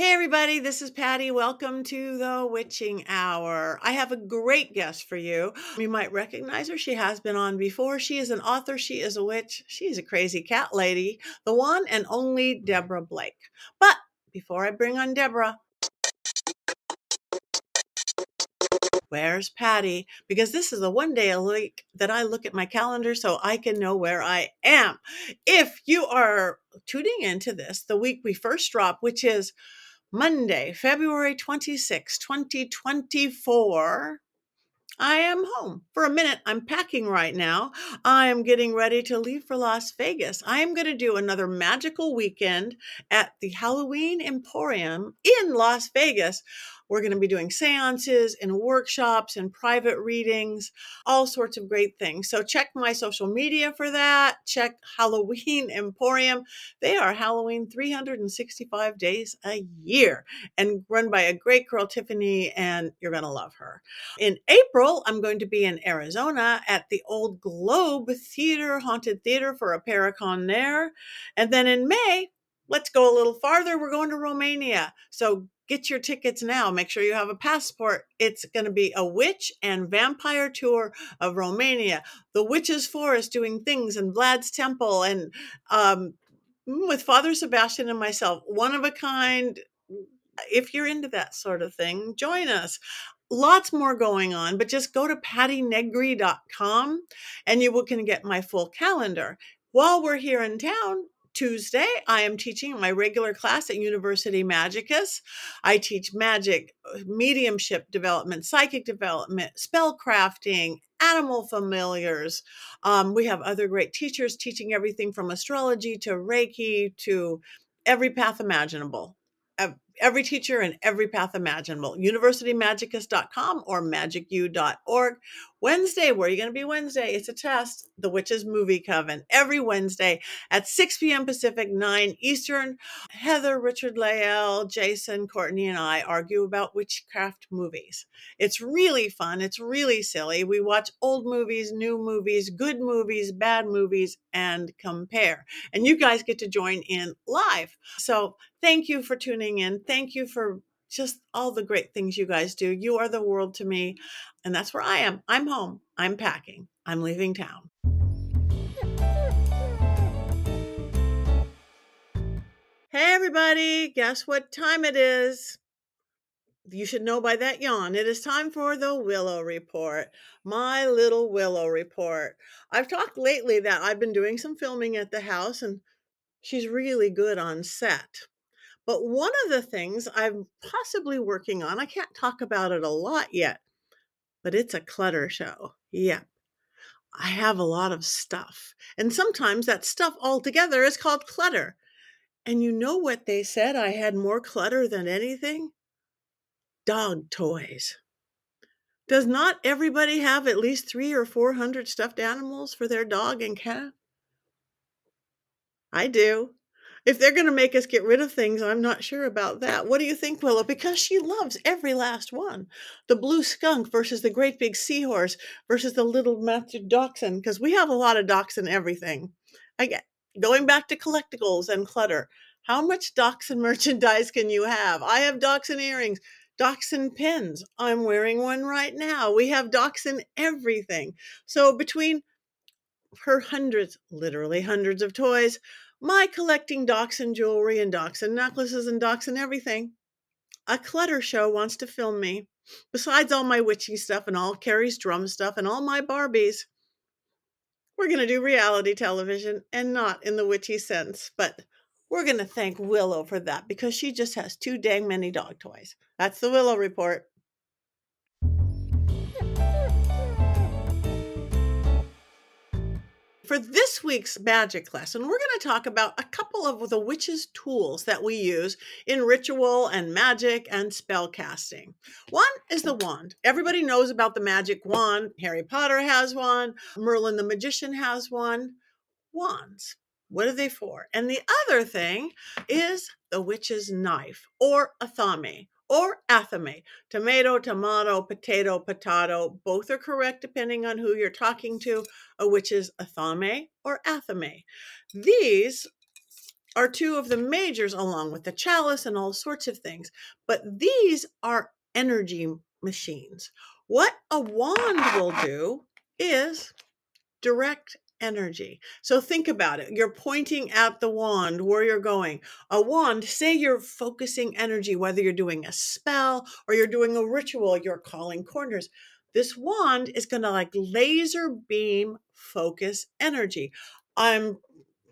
Hey, everybody, this is Patti. Welcome to the Witching Hour. I have a great guest for you. You might recognize her. She has been on before. She is an author, she is a witch, she's a crazy cat lady, the one and only Deborah Blake. But before I bring on Deborah, where's Patti? Because this is the one day a week that I look at my calendar so I can know where I am. If you are tuning into this the week we first drop, which is Monday, February 26, 2024. I am home for a minute. I'm packing right now. I am getting ready to leave for Las Vegas. I am going to do another magical weekend at the Halloween Emporium in Las Vegas. We're going to be doing seances and workshops and private readings, all sorts of great things. So check my social media for that. Check Halloween Emporium. They are Halloween 365 days a year and run by a great girl, Tiffany, and you're going to love her. In April, I'm going to be in Arizona at the Old Globe Theater, Haunted Theater for a Paracon there. And then in May, let's go a little farther. We're going to Romania. So get your tickets now. Make sure you have a passport. It's going to be a witch and vampire tour of Romania. The Witch's Forest doing things in Vlad's Temple and um, with Father Sebastian and myself. One of a kind. If you're into that sort of thing, join us lots more going on, but just go to pattinegri.com and you can get my full calendar. While we're here in town, Tuesday, I am teaching my regular class at University Magicus. I teach magic, uh, mediumship development, psychic development, spell crafting, animal familiars. Um, we have other great teachers teaching everything from astrology to Reiki to every path imaginable every teacher and every path imaginable. UniversityMagicus.com or magicu.org. Wednesday, where are you going to be Wednesday? It's a test. The Witches Movie Coven every Wednesday at 6 p.m. Pacific, 9 Eastern. Heather, Richard Lael, Jason, Courtney, and I argue about witchcraft movies. It's really fun. It's really silly. We watch old movies, new movies, good movies, bad movies, and compare. And you guys get to join in live. So thank you for tuning in. Thank you for just all the great things you guys do. You are the world to me. And that's where I am. I'm home. I'm packing. I'm leaving town. Hey, everybody. Guess what time it is? You should know by that yawn. It is time for the Willow Report. My little Willow Report. I've talked lately that I've been doing some filming at the house and she's really good on set. But one of the things I'm possibly working on, I can't talk about it a lot yet, but it's a clutter show. Yep. I have a lot of stuff. And sometimes that stuff altogether is called clutter. And you know what they said? I had more clutter than anything? Dog toys. Does not everybody have at least three or four hundred stuffed animals for their dog and cat? I do. If they're going to make us get rid of things, I'm not sure about that. What do you think, Willow? Because she loves every last one. The blue skunk versus the great big seahorse versus the little master dachshund, because we have a lot of dachshund everything. I get going back to collectibles and clutter. How much dachshund merchandise can you have? I have dachshund earrings, dachshund pins. I'm wearing one right now. We have dachshund everything. So between her hundreds, literally hundreds of toys, my collecting dachshund jewelry and dachshund necklaces and dachshund everything. A clutter show wants to film me, besides all my witchy stuff and all Carrie's drum stuff and all my Barbies. We're going to do reality television and not in the witchy sense, but we're going to thank Willow for that because she just has too dang many dog toys. That's the Willow Report. For this week's magic lesson, we're going to talk about a couple of the witch's tools that we use in ritual and magic and spell casting. One is the wand. Everybody knows about the magic wand. Harry Potter has one, Merlin the magician has one. Wands. What are they for? And the other thing is the witch's knife or athame or athame. Tomato, tomato, potato, potato. Both are correct depending on who you're talking to, uh, which is athame or athame. These are two of the majors, along with the chalice and all sorts of things. But these are energy machines. What a wand will do is direct energy. So think about it. You're pointing at the wand where you're going. A wand, say you're focusing energy, whether you're doing a spell or you're doing a ritual, you're calling corners. This wand is going to like laser beam focus energy. I'm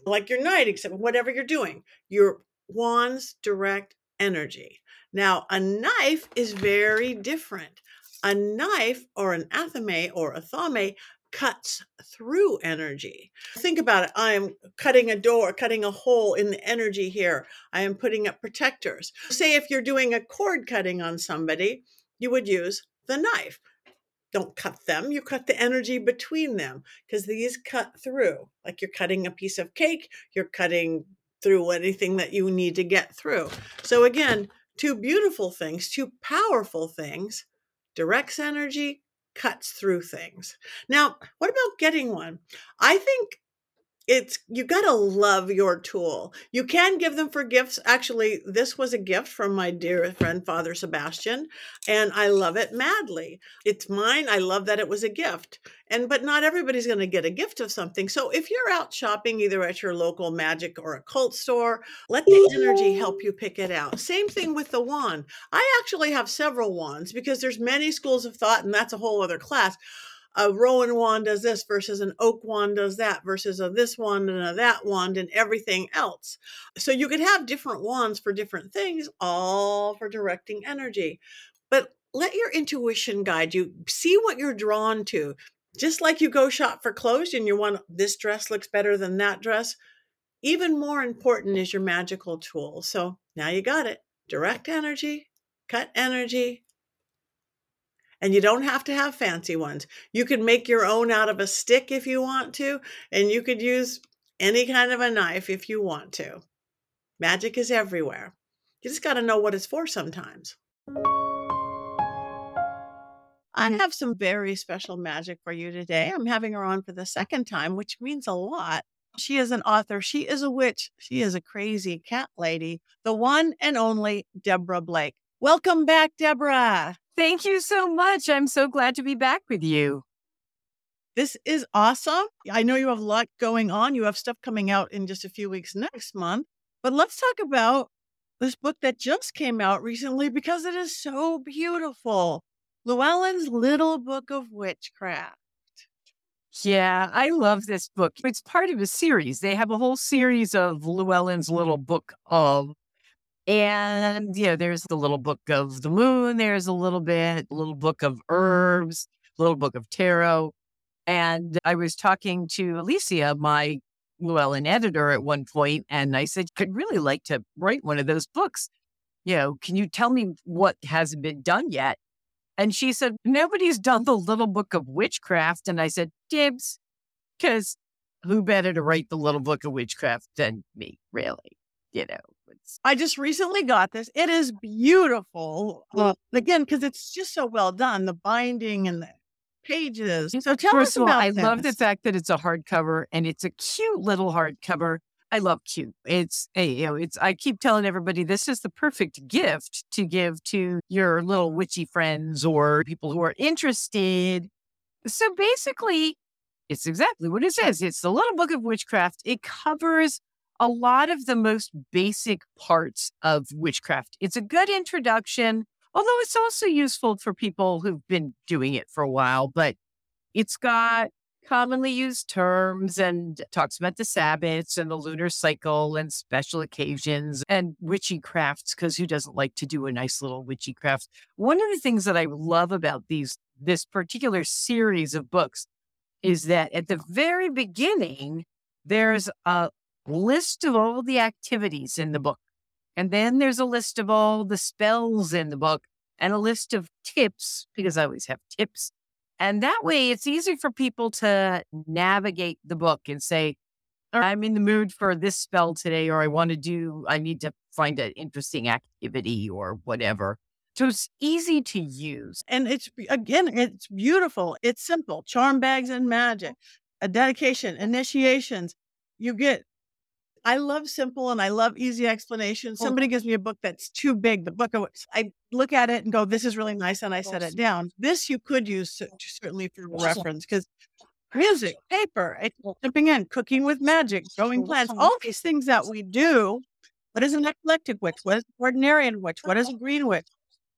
like your knight, except whatever you're doing, your wands direct energy. Now, a knife is very different. A knife or an athame or a thame cuts through energy. Think about it. I am cutting a door, cutting a hole in the energy here. I am putting up protectors. Say if you're doing a cord cutting on somebody, you would use the knife. Don't cut them, you cut the energy between them because these cut through. Like you're cutting a piece of cake, you're cutting through anything that you need to get through. So, again, two beautiful things, two powerful things directs energy, cuts through things. Now, what about getting one? I think it's you got to love your tool. You can give them for gifts. Actually, this was a gift from my dear friend Father Sebastian, and I love it madly. It's mine. I love that it was a gift. And but not everybody's going to get a gift of something. So if you're out shopping either at your local magic or occult store, let the energy help you pick it out. Same thing with the wand. I actually have several wands because there's many schools of thought and that's a whole other class a Rowan wand does this versus an oak wand does that versus a this wand and a that wand and everything else. So you could have different wands for different things, all for directing energy. But let your intuition guide you. See what you're drawn to. Just like you go shop for clothes and you want this dress looks better than that dress, even more important is your magical tool. So now you got it. Direct energy, cut energy, and you don't have to have fancy ones. You can make your own out of a stick if you want to, and you could use any kind of a knife if you want to. Magic is everywhere. You just got to know what it's for sometimes. I have some very special magic for you today. I'm having her on for the second time, which means a lot. She is an author. She is a witch. She is a crazy cat lady, the one and only Deborah Blake. Welcome back, Deborah. Thank you so much. I'm so glad to be back with you. This is awesome. I know you have a lot going on. You have stuff coming out in just a few weeks next month. But let's talk about this book that just came out recently because it is so beautiful. Llewellyn's Little Book of Witchcraft. Yeah, I love this book. It's part of a series. They have a whole series of Llewellyn's Little Book of and, you know, there's the little book of the moon, there's a little bit, little book of mm-hmm. herbs, little book of tarot. And I was talking to Elysia, my Llewellyn editor at one point, and I said, could really like to write one of those books. You know, can you tell me what hasn't been done yet? And she said, nobody's done the little book of witchcraft. And I said, Dibs, because who better to write the little book of witchcraft than me, really? You know, I just recently got this. It is beautiful. Uh, again, because it's just so well done, the binding and the pages. So tell First us of all, I this. love the fact that it's a hardcover and it's a cute little hardcover. I love cute. It's a, you know, it's I keep telling everybody this is the perfect gift to give to your little witchy friends or people who are interested. So basically, it's exactly what it says. It's the little book of witchcraft. It covers a lot of the most basic parts of witchcraft. It's a good introduction, although it's also useful for people who've been doing it for a while, but it's got commonly used terms and talks about the Sabbats and the lunar cycle and special occasions and witchy crafts because who doesn't like to do a nice little witchy craft one of the things that i love about these this particular series of books is that at the very beginning there's a list of all the activities in the book. And then there's a list of all the spells in the book and a list of tips, because I always have tips. And that way it's easy for people to navigate the book and say, I'm in the mood for this spell today, or I want to do, I need to find an interesting activity or whatever. So it's easy to use. And it's, again, it's beautiful. It's simple. Charm bags and magic, a dedication, initiations. You get I love simple and I love easy explanations. Somebody gives me a book that's too big, the book of I look at it and go, "This is really nice," and I set it down. This you could use certainly for reference because music, paper, it's jumping in, cooking with magic, growing plants, all these things that we do. What is an eclectic witch? What is an ordinarian witch? What is a green witch?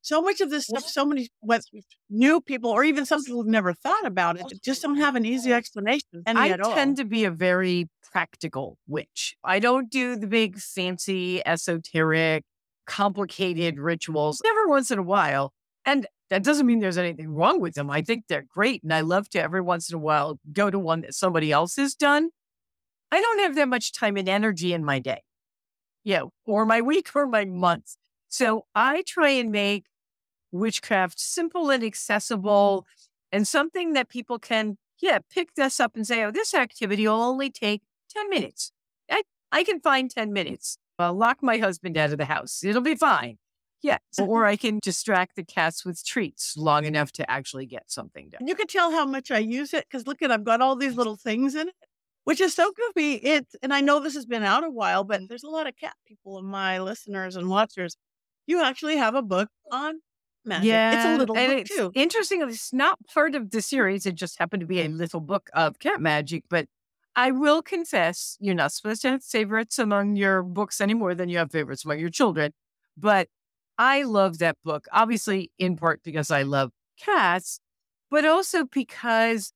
So much of this stuff, so many what new people, or even some people who've never thought about it, oh, just don't have an easy explanation. And I tend to be a very practical witch. I don't do the big fancy, esoteric, complicated rituals. Never once in a while, and that doesn't mean there's anything wrong with them. I think they're great, and I love to every once in a while go to one that somebody else has done. I don't have that much time and energy in my day, yeah, or my week or my month. So I try and make witchcraft simple and accessible and something that people can, yeah, pick this up and say, oh, this activity will only take 10 minutes. I, I can find 10 minutes. I'll lock my husband out of the house. It'll be fine. Yeah. Or I can distract the cats with treats long enough to actually get something done. You can tell how much I use it because look at I've got all these little things in it, which is so goofy. It and I know this has been out a while, but there's a lot of cat people in my listeners and watchers. You actually have a book on magic. Yeah, it's a little and book it's too. Interesting. It's not part of the series. It just happened to be a little book of cat magic. But I will confess, you're not supposed to have favorites among your books any more than you have favorites among your children. But I love that book, obviously, in part because I love cats, but also because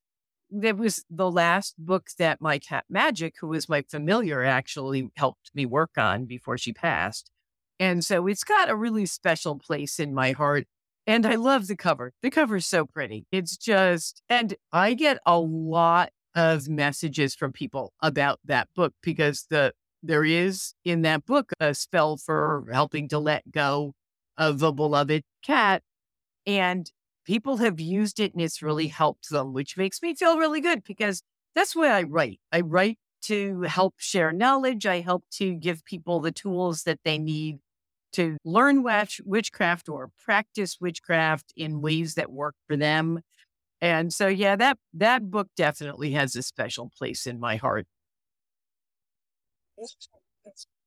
that was the last book that my cat Magic, who was my familiar, actually helped me work on before she passed. And so it's got a really special place in my heart. And I love the cover. The cover is so pretty. It's just, and I get a lot of messages from people about that book because the there is in that book a spell for helping to let go of a beloved cat. And people have used it and it's really helped them, which makes me feel really good because that's why I write. I write to help share knowledge. I help to give people the tools that they need to learn witch, witchcraft or practice witchcraft in mm-hmm. ways that work for them. And so, yeah, that that book definitely has a special place in my heart.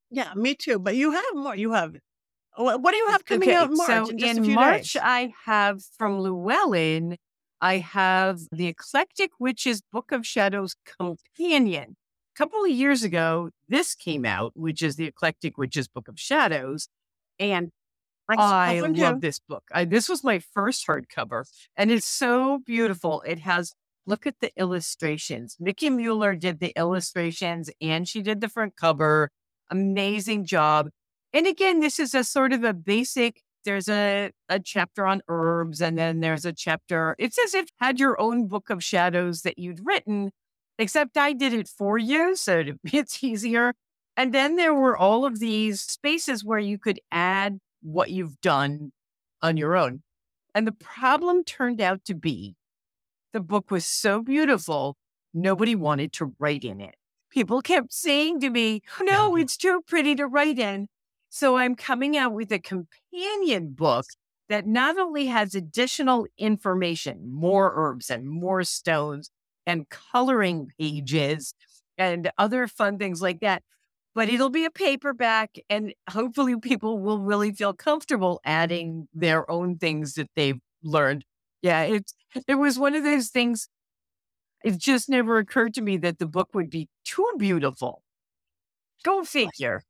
Yeah, me too. But you have more. You have what do you have coming okay, out in March? So in, in March, days? I have from Llewellyn. I have the Eclectic Witch's Book of Shadows Companion. A couple of years ago, this came out, which is the Eclectic Witch's Book of Shadows. And I love this book. I, this was my first hardcover, and it's so beautiful. It has look at the illustrations. Mickie Mueller did the illustrations, and she did the front cover. Amazing job. And again, this is a sort of a basic. There's a, a chapter on herbs, and then there's a chapter. It's as if you had your own book of shadows that you'd written, except I did it for you, so it's easier. And then there were all of these spaces where you could add what you've done on your own. And the problem turned out to be the book was so beautiful, nobody wanted to write in it. People kept saying to me, No, it's too pretty to write in. So I'm coming out with a companion book that not only has additional information, more herbs and more stones and coloring pages and other fun things like that, but it'll be a paperback and hopefully people will really feel comfortable adding their own things that they've learned. Yeah, it it was one of those things. It just never occurred to me that the book would be too beautiful. Go figure.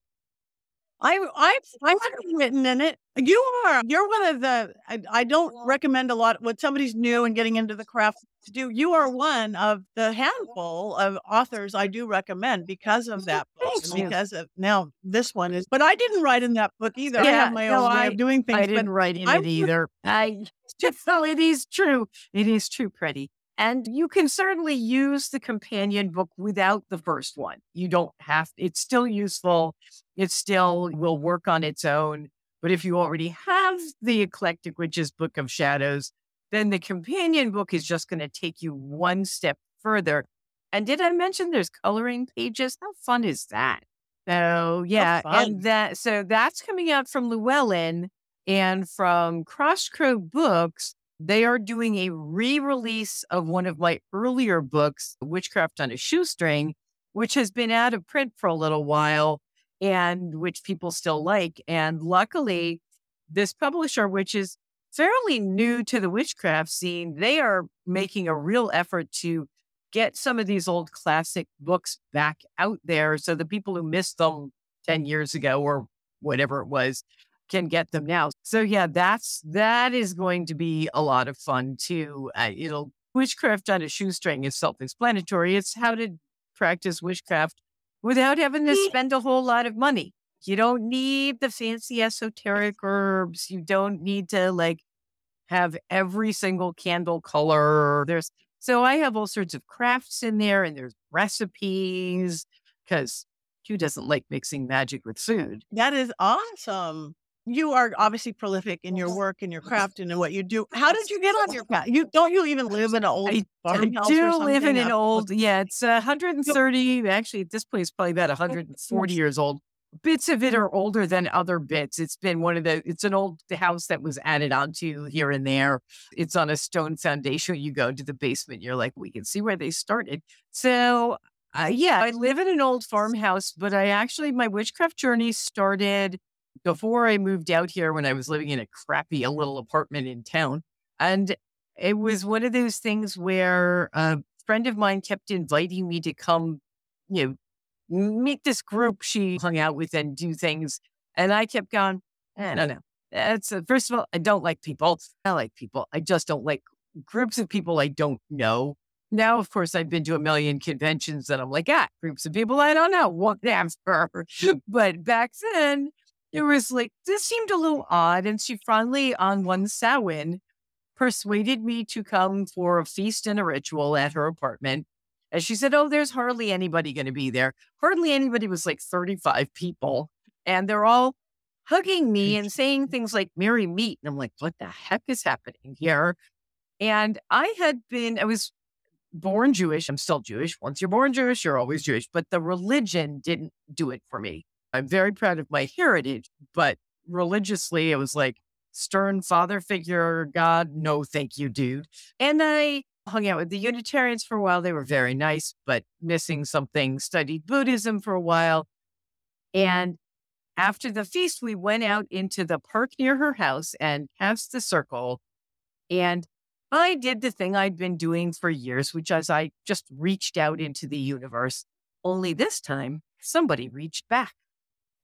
I I I haven't written in it. You are. You're one of the. I, I don't recommend a lot when somebody's new and getting into the craft to do. You are one of the handful of authors I do recommend because of that book. because of now this one is. But I didn't write in that book either. Yeah, I have my no, own I, way of doing things. I didn't write in I, it either. I just so it is true. It is true, pretty. And you can certainly use the companion book without the first one. You don't have, it's still useful. It still will work on its own. But if you already have the Eclectic Witch's Book of Shadows, then the companion book is just going to take you one step further. And did I mention there's coloring pages? How fun is that? So yeah, and that so that's coming out from Llewellyn and from Crossed Crow Books. They are doing a re release of one of my earlier books, Witchcraft on a Shoestring, which has been out of print for a little while and which people still like. And luckily, this publisher, which is fairly new to the witchcraft scene, they are making a real effort to get some of these old classic books back out there so the people who missed them 10 years ago or whatever it was can get them now. So yeah, that's that is going to be a lot of fun too. Uh, it'll witchcraft on a shoestring is self-explanatory. It's how to practice witchcraft without having to spend a whole lot of money. You don't need the fancy esoteric herbs. You don't need to like have every single candle color. There's so I have all sorts of crafts in there and there's recipes because who doesn't like mixing magic with food? That is awesome. You are obviously prolific in your work and your craft and in what you do. How did you get on your path? You don't you even live in an old I, I do live in an old, yeah, it's uh, 130. Actually, at this point, it's probably about 140 years old. Bits of it are older than other bits. It's been one of the, it's an old house that was added onto here and there. It's on a stone foundation. You go into the basement, you're like, we can see where they started. So, uh, yeah, I live in an old farmhouse, but I actually, my witchcraft journey started before I moved out here when I was living in a crappy a little apartment in town. And it was one of those things where a friend of mine kept inviting me to come, you know, meet this group she hung out with and do things. And I kept going, I don't know. That's uh, first of all, I don't like people. I like people. I just don't like groups of people I don't know. Now, of course, I've been to a million conventions and I'm like, ah, groups of people I don't know, whatever. but back then, it was like, this seemed a little odd. And she finally, on one Samhain, persuaded me to come for a feast and a ritual at her apartment. And she said, Oh, there's hardly anybody going to be there. Hardly anybody was like 35 people. And they're all hugging me and saying things like, Merry meet. And I'm like, What the heck is happening here? And I had been, I was born Jewish. I'm still Jewish. Once you're born Jewish, you're always Jewish. But the religion didn't do it for me. I'm very proud of my heritage, but religiously, it was like stern father figure, God, no, thank you, dude. And I hung out with the Unitarians for a while. They were very nice, but missing something. Studied Buddhism for a while. And after the feast, we went out into the park near her house and cast the circle. And I did the thing I'd been doing for years, which is I just reached out into the universe. Only this time, somebody reached back.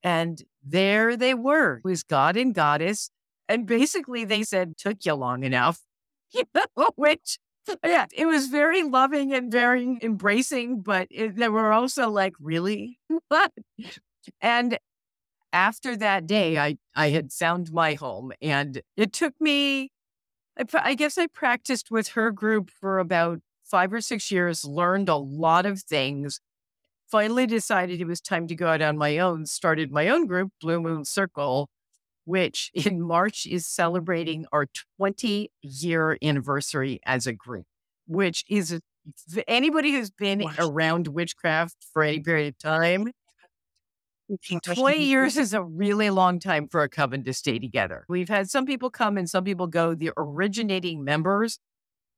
And there they were, it was God and Goddess. And basically, they said, took you long enough, which, yeah, it was very loving and very embracing, but it, they were also like, really? And after that day, I, I had found my home and it took me, I, I guess I practiced with her group for about five or six years, learned a lot of things. Finally decided it was time to go out on my own, started my own group, Blue Moon Circle, which in March is celebrating our 20 year anniversary as a group, which is anybody who's been Wow. around witchcraft for any period of time 20 years is a really long time for a coven to stay together. We've had some people come and some people go. The originating members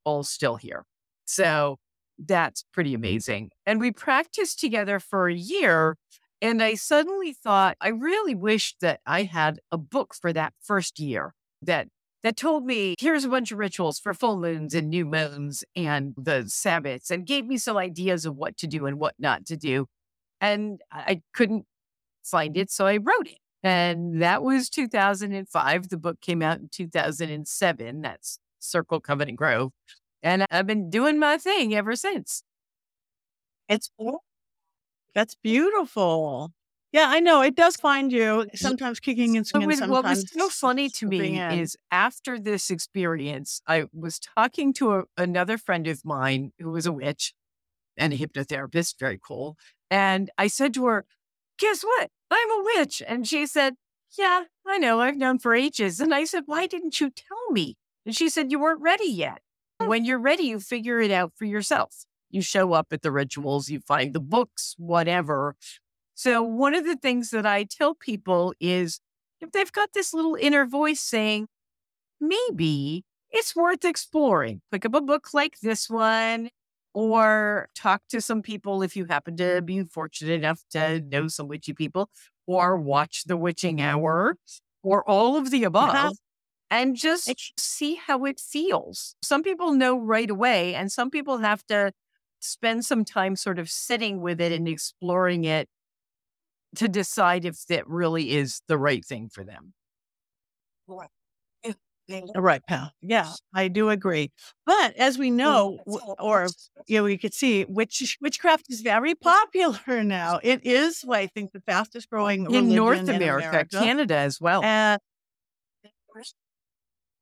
all still here. So that's pretty mm-hmm. amazing. And we practiced together for a year. And I suddenly thought, I really wish that I had a book for that first year that that told me here's a bunch of rituals for full moons and new moons and the Sabbaths and gave me some ideas of what to do and what not to do. And I couldn't find it, so I wrote it. And that was 2005. The book came out in 2007. That's Circle Coven and Grove. And I've been doing my thing ever since. It's. That's beautiful. Yeah, I know. It does find you sometimes kicking and was- what was so funny to me in. is after this experience, I was talking to a, another friend of mine who was a witch and a hypnotherapist, very cool. And I said to her, Guess what? I'm a witch. And she said, Yeah, I know. I've known for ages. And I said, Why didn't you tell me? And she said, You weren't ready yet. When you're ready, you figure it out for yourself. You show up at the rituals, you find the books, whatever. So, one of the things that I tell people is if they've got this little inner voice saying, maybe it's worth exploring, pick up a book like this one or talk to some people if you happen to be fortunate enough to know some witchy people, or watch the witching hour, or all of the above. And just see how it feels. Some people know right away, and some people have to spend some time sort of sitting with it and exploring it to decide if that really is the right thing for them. Right, Right, pal. Yeah, I do agree. But as we know, or you know, we could see, witch witchcraft is very popular now. It is, well, I think, the fastest growing in North in America, America. Canada as well. And,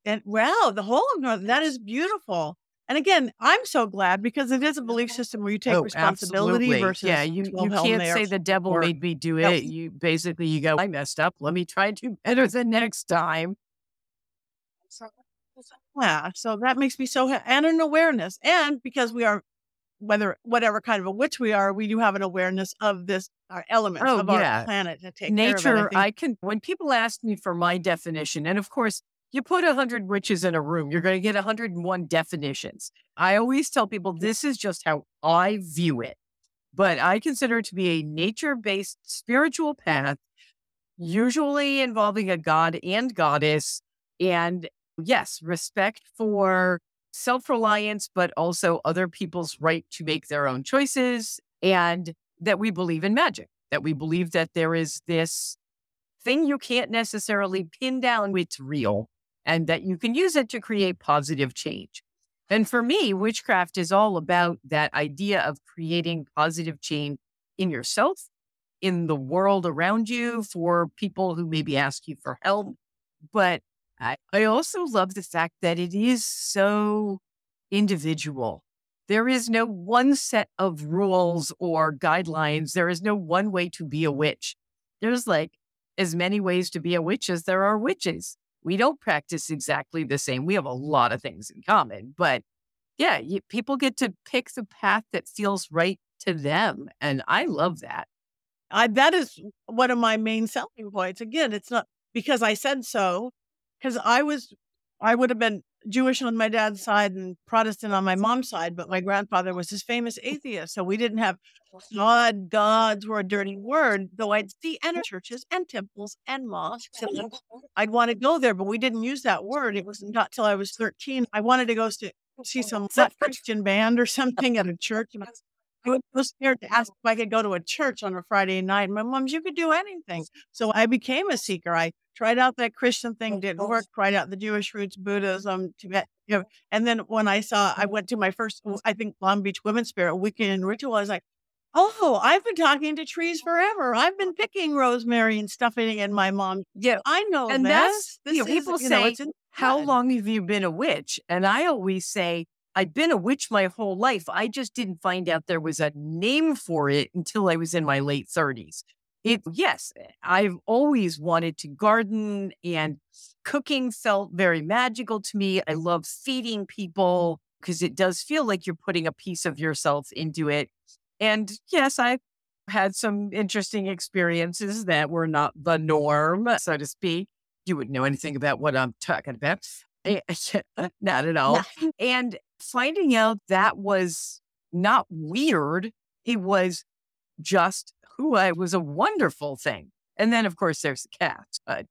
and wow, the whole of North that is beautiful. And again, I'm so glad because it is a belief system where you take Oh, responsibility absolutely. versus yeah, you, you can't say the devil or- made me do it. You basically you go, I messed up. Let me try to do better the next time. Yeah, so that makes me so ha- and an awareness, and because we are, whether whatever kind of a witch we are, we do have an awareness of this uh, our elements Oh, of yeah. our planet to take Nature, care of it. I I can when people ask me for my definition, and of course you put a hundred witches in a room, you're gonna get 101 definitions. I always tell people this is just how I view it. But I consider it to be a nature-based spiritual path, usually involving a god and goddess, and yes, respect for self reliance, but also other people's right to make their own choices, and that we believe in magic, that we believe that there is this thing you can't necessarily pin down, it's real, and that you can use it to create positive change. And for me, witchcraft is all about that idea of creating positive change in yourself, in the world around you, for people who maybe ask you for help. But I, I also love the fact that it is so individual. There is no one set of rules or guidelines. There is no one way to be a witch. There's like as many ways to be a witch as there are witches. We don't practice exactly the same. We have a lot of things in common, but yeah, you, people get to pick the path that feels right to them. And I love that. I that is one of my main selling points. Again, it's not because I said so, because I was I would have been Jewish on my dad's side and Protestant on my mom's side, but my grandfather was this famous oh. atheist. So we didn't have God, gods were a dirty word, though I'd see enter churches and temples and mosques. And I'd want to go there, but we didn't use that word. It was not till I was 13. I wanted to go see, see some Christian band or something at a church. And I I was scared to ask if I could go to a church on a Friday night. My mom's, you could do anything. So I became a seeker. I tried out that Christian thing, didn't work. Tried out the Jewish roots, Buddhism, Tibet. You know, and then when I saw, I went to my first, I think Long Beach Women's Spirit weekend ritual. I was like, oh, I've been talking to trees forever. I've been picking rosemary and stuffing it in my mom. Yeah. I know And this. that's- this you know, is, people you know, say, it's How long have you been a witch? And I always say, I've been a witch my whole life. I just didn't find out there was a name for it until I was in my late 30s. It, yes, eh, I've always wanted to garden and cooking felt very magical to me. I love feeding people because it does feel like you're putting a piece of yourself into it. And yes, I've had some interesting experiences that were not the norm, so to speak. You wouldn't know anything about what I'm talking about. Eh, not at all. And finding out that was not weird, it was just who I was a wonderful thing. And then, of course, there's the cat. But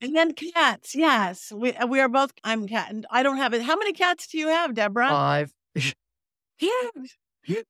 And then cats. Yes. We, uh, we are both, I'm cat. And I don't have it. How many cats do you have, Deborah? five. yeah.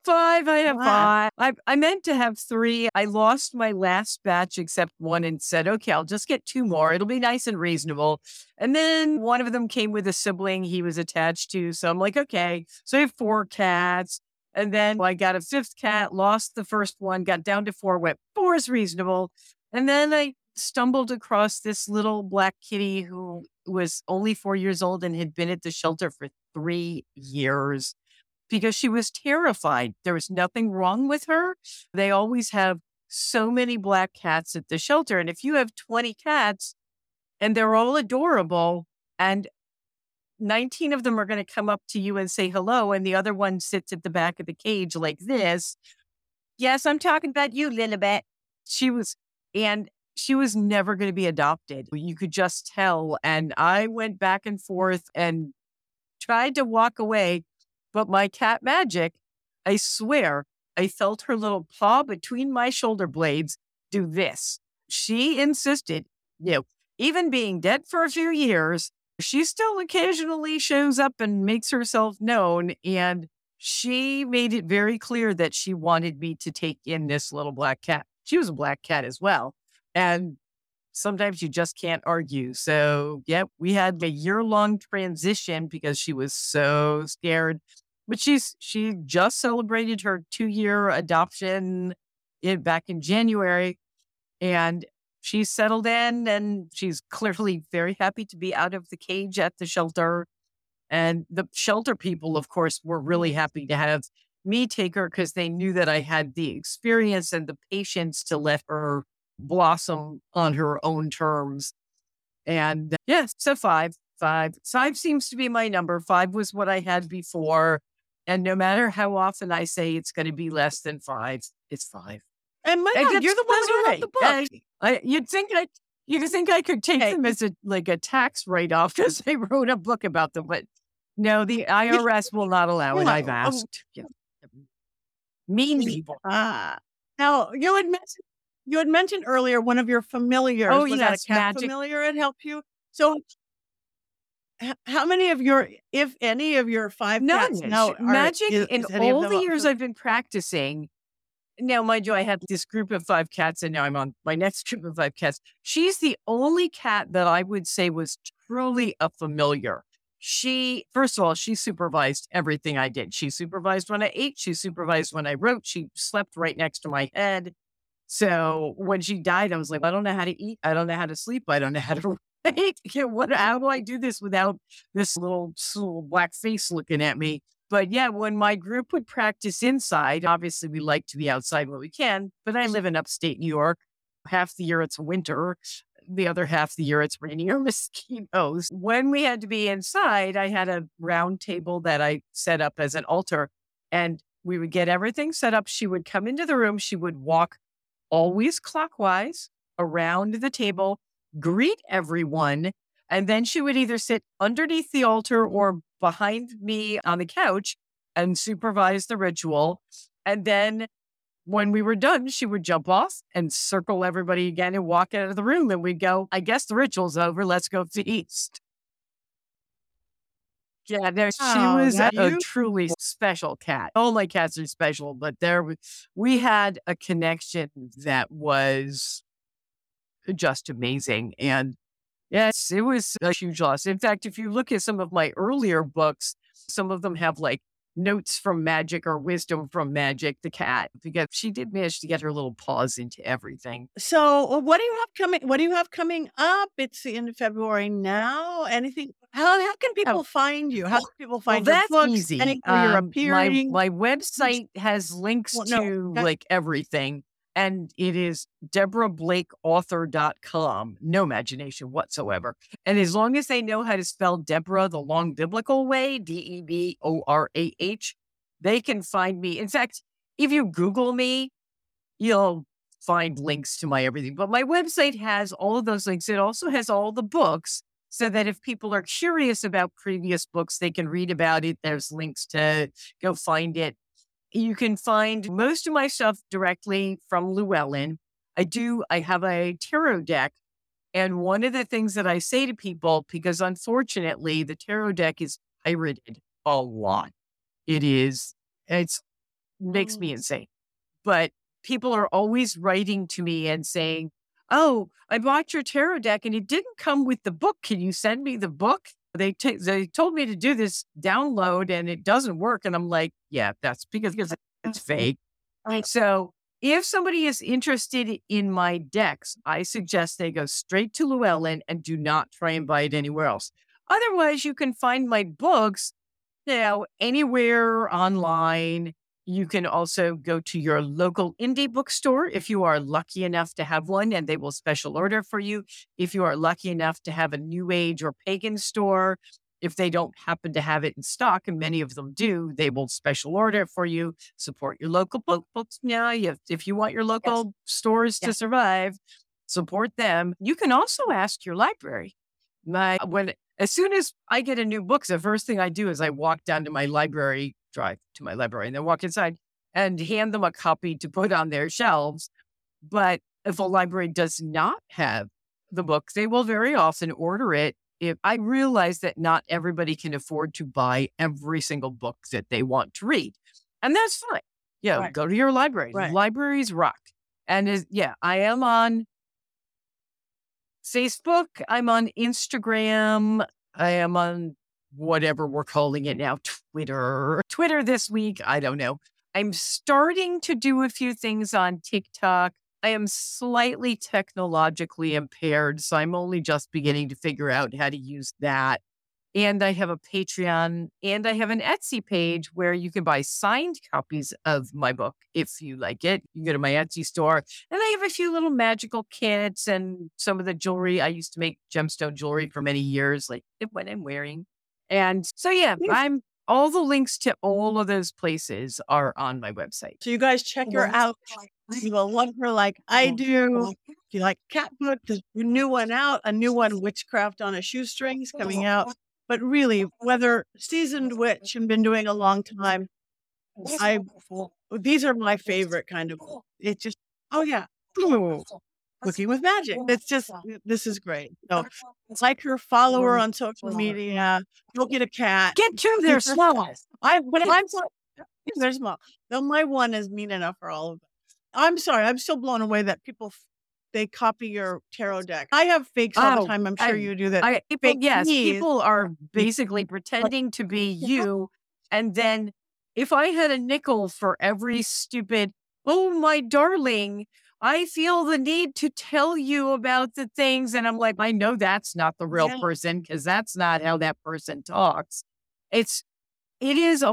Five. I have Wow. five. I, I meant to have three. I lost my last batch except one and said, okay, I'll just get two more. It'll be nice and reasonable. And then one of them came with a sibling he was attached to. So I'm like, okay. So I have four cats. And then I got a fifth cat, lost the first one, got down to four, went four is reasonable. And then I stumbled across this little black kitty who was only four years old and had been at the shelter for three years because she was terrified. There was nothing wrong with her. They always have so many black cats at the shelter. And if you have 20 cats and they're all adorable and 19 of them are going to come up to you and say hello, and the other one sits at the back of the cage like this. Yes, I'm talking about you, Lilibet. She was, and she was never going to be adopted. You could just tell. And I went back and forth and tried to walk away. But my cat Magic, I swear, I felt her little paw between my shoulder blades do this. She insisted, you know, even being dead for a few years, she still occasionally shows up and makes herself known. And she made it very clear that she wanted me to take in this little black cat. She was a black cat as well. And sometimes you just can't argue. So, yeah, we had a year long transition because she was so scared. But she's she just celebrated her two year adoption in, back in January, and she's settled in, and she's clearly very happy to be out of the cage at the shelter. And the shelter people, of course, were really happy to have me take her because they knew that I had the experience and the patience to let her blossom on her own terms. And yes, yeah, so five, five, five seems to be my number. Five was what I had before. And no matter how often I say it's going to be less than five, it's five. And my God, you're the one who wrote the book. I, I, you'd think I, you'd think I could take them as a like a tax write off because I wrote a book about them, but no, the IRS will not allow it. I've asked. Yeah. Mean people. Ah. Now you had mentioned you had mentioned earlier one of your familiars. Oh was yes, that a cat magic. familiar had helped you. So how many of your, if any of your five None. cats are, magic is, in is all the years I've been practicing? Now, mind you, I had this group of five cats, and now I'm on my next group of five cats. She's the only cat that I would say was truly a familiar. She, first of all, she supervised everything I did. She supervised when I ate. She supervised when I wrote. She slept right next to my head. So when she died, I was like, I don't know how to eat. I don't know how to sleep. I don't know how to yeah, what? How do I do this without this little, little black face looking at me? But yeah, when my group would practice inside, obviously we like to be outside when we can. But I live in upstate New York. Half the year it's winter. The other half the year it's rainy or mosquitoes. When we had to be inside, I had a round table that I set up as an altar, and we would get everything set up. She would come into the room. She would walk always clockwise around the table greet everyone. And then she would either sit underneath the altar or behind me on the couch and supervise the ritual. And then when we were done, she would jump off and circle everybody again and walk out of the room. And we'd go, I guess the ritual's over. Let's go feast. Yeah, there, oh, she was a, a, truly special cat. All my cats are special, but there we had a connection that was just amazing. And yes, it was a huge loss. In fact, if you look at some of my earlier books, some of them have like notes from magic or wisdom from magic the cat because she did manage to get her little paws into everything. So what do you have coming what do you have coming up? It's the end of february now. Anything how, how can people oh, find you? How can people find well, that's books? easy. Um, you're appearing? my, my website has links well, no, to like everything and it is deborahblakeauthor.com. No imagination whatsoever. And as long as they know how to spell Deborah the long biblical way, D E B O R A H, they can find me. In fact, if you Google me, you'll find links to my everything. But my website has all of those links. It also has all the books so that if people are curious about previous books, they can read about it. There's links to go find it you can find most of my stuff directly from Llewellyn. I do, I have a tarot deck. And one of the things that I say to people, because unfortunately the tarot deck is pirated a lot. It is, it's makes me oh. insane. But people are always writing to me and saying, Oh, I bought your tarot deck and it didn't come with the book. Can you send me the book? They t- they told me to do this download and it doesn't work and i'm like yeah that's because, because it's mm-hmm. fake. Right. so if somebody is interested in my decks i suggest they go straight to llewellyn and do not try and buy it anywhere else. Otherwise you can find my books you know anywhere online you can also go to your local indie bookstore if you are lucky enough to have one, and they will special order for you. If you are lucky enough to have a new age or pagan store, if they don't happen to have it in stock, and many of them do, they will special order it for you. Support your local book books. Yeah, if you want your local yes. stores to survive, support them. You can also ask your library. My when as soon as I get a new book, the first thing I do is I walk down to my library drive to my library and then walk inside and hand them a copy to put on their shelves. But if a library does not have the book, they will very often order it. If I realize that not everybody can afford to buy every single book that they want to read, and that's fine. Yeah, Right. go to your library. Right. Libraries rock. And is, yeah, I am on Facebook. I'm on Instagram. I am on whatever we're calling it now, Twitter. Twitter this week. I don't know. I'm starting to do a few things on TikTok. I am slightly technologically impaired, so I'm only just beginning to figure out how to use that. And I have a Patreon and I have an Etsy page where you can buy signed copies of my book if you like it. You can go to my Etsy store and I have a few little magical kits and some of the jewelry. I used to make gemstone jewelry for many years, like what I'm wearing. And so, yeah, Yes. I'm all the links to all of those places are on my website. So you guys check her out. You will love her like I do. If you like cat book, there's a new one out, a new one, Witchcraft on a Shoestring is coming out. But really, whether seasoned witch and been doing a long time, I these are my favorite kind of. It just oh yeah, Ooh, cooking with magic. It's just this is great. So it's like her, follower on social media. Go get a cat. Get Keep her- small. I but I'm so they're small. Though my one is mean enough for all of them. I'm sorry. I'm still blown away that people they copy your tarot deck. I have fakes all Oh, the time. I'm sure I- you do that. I, people, fake yes, keys. people are basically pretending to be you. And then if I had a nickel for every stupid, oh, my darling, I feel the need to tell you about the things. And I'm like, I know that's not the real Yeah. person because that's not how that person talks. It's, it is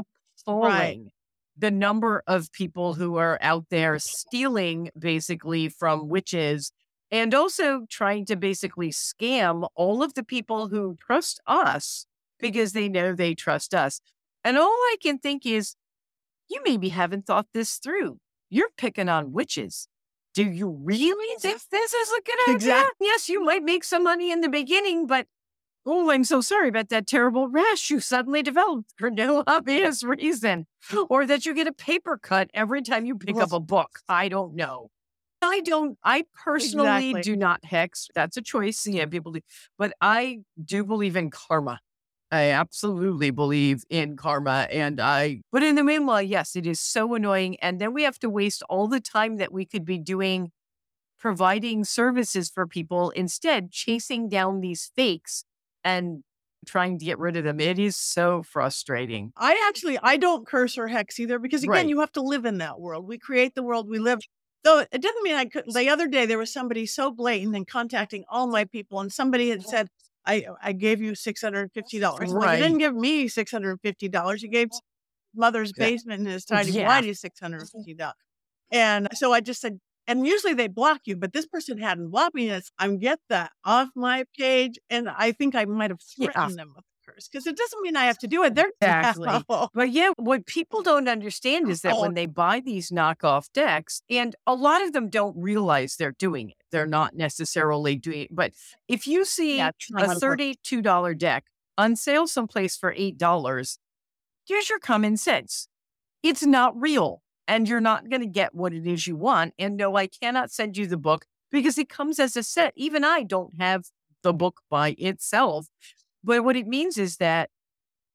appalling the number of people who are out there stealing basically from witches and also trying to basically scam all of the people who trust us because they know they trust us. And all I can think is, you maybe haven't thought this through. You're picking on witches. Do you really think this is a good idea? Exact- Yes, you might make some money in the beginning, but oh, I'm so sorry about that terrible rash you suddenly developed for no obvious reason, or that you get a paper cut every time you pick up a book. I don't know. I don't, I personally Exactly. do not hex. That's a choice. Yeah, people do. But I do believe in karma. I absolutely believe in karma. And I, but in the meanwhile, yes, it is so annoying. And then we have to waste all the time that we could be doing providing services for people, instead, chasing down these fakes and trying to get rid of them. It is so frustrating. I actually I don't curse or hex either because again, Right. you have to live in that world. We create the world we live. Though it doesn't mean I couldn't. The other day there was somebody so blatant and contacting all my people, and somebody had said, "I uh, I gave you six hundred and fifty dollars." Right. you didn't give me six hundred and fifty dollars. You gave mother's Yeah. basement in his tiny Yeah. whitey mm-hmm. six hundred and fifty dollars. And so I just said, and usually they block you, but this person hadn't blocked me. And it's, I'm get that off my page, and I think I might have Yeah. threatened them with because it doesn't mean I have to do it. They're Exactly. But yeah, what people don't understand is that Oh. when they buy these knockoff decks, and a lot of them don't realize they're doing it, they're not necessarily doing it. But if you see Yeah, a $32 deck on sale someplace for $8, use your common sense. It's not real, and you're not going to get what it is you want. And no, I cannot send you the book because it comes as a set. Even I don't have the book by itself. But what it means is that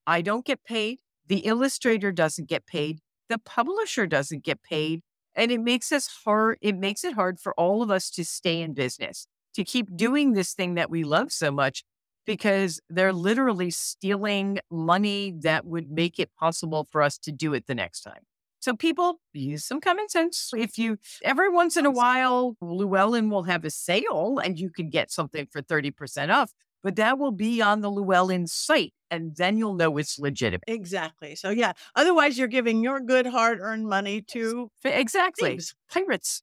I don't get paid. The illustrator doesn't get paid. The publisher doesn't get paid. And it makes us hard. It makes it hard for all of us to stay in business, to keep doing this thing that we love so much, because they're literally stealing money that would make it possible for us to do it the next time. So people use some common sense. If you every once in a while, Llewellyn will have a sale and you can get something for 30% off, but that will be on the Llewellyn site. And then you'll know it's legitimate. Exactly. So yeah. Otherwise, you're giving your good hard-earned money to Exactly. thieves. Pirates.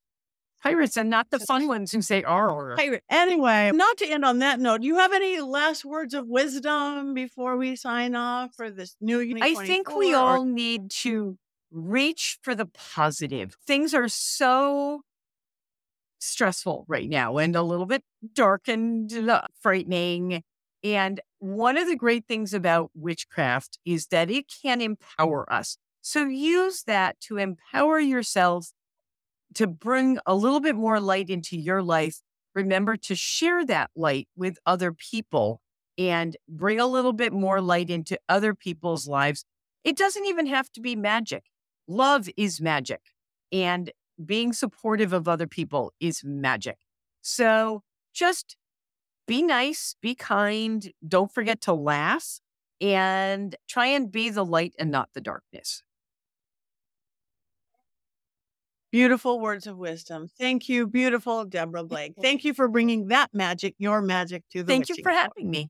Pirates and not the fun ones who say R. Pirate. Anyway, not to end on that note, do you have any last words of wisdom before we sign off for this new year? I think we all need to reach for the positive. Things are so stressful right now and a little bit dark and uh, frightening. And one of the great things about witchcraft is that it can empower us. So use that to empower yourself to bring a little bit more light into your life. Remember to share that light with other people and bring a little bit more light into other people's lives. It doesn't even have to be magic. Love is magic, and being supportive of other people is magic. So just be nice, be kind, don't forget to laugh, and try and be the light and not the darkness. Beautiful words of wisdom. Thank you, beautiful Deborah Blake. Thank you for bringing that magic, your magic, to the Thank you for having me.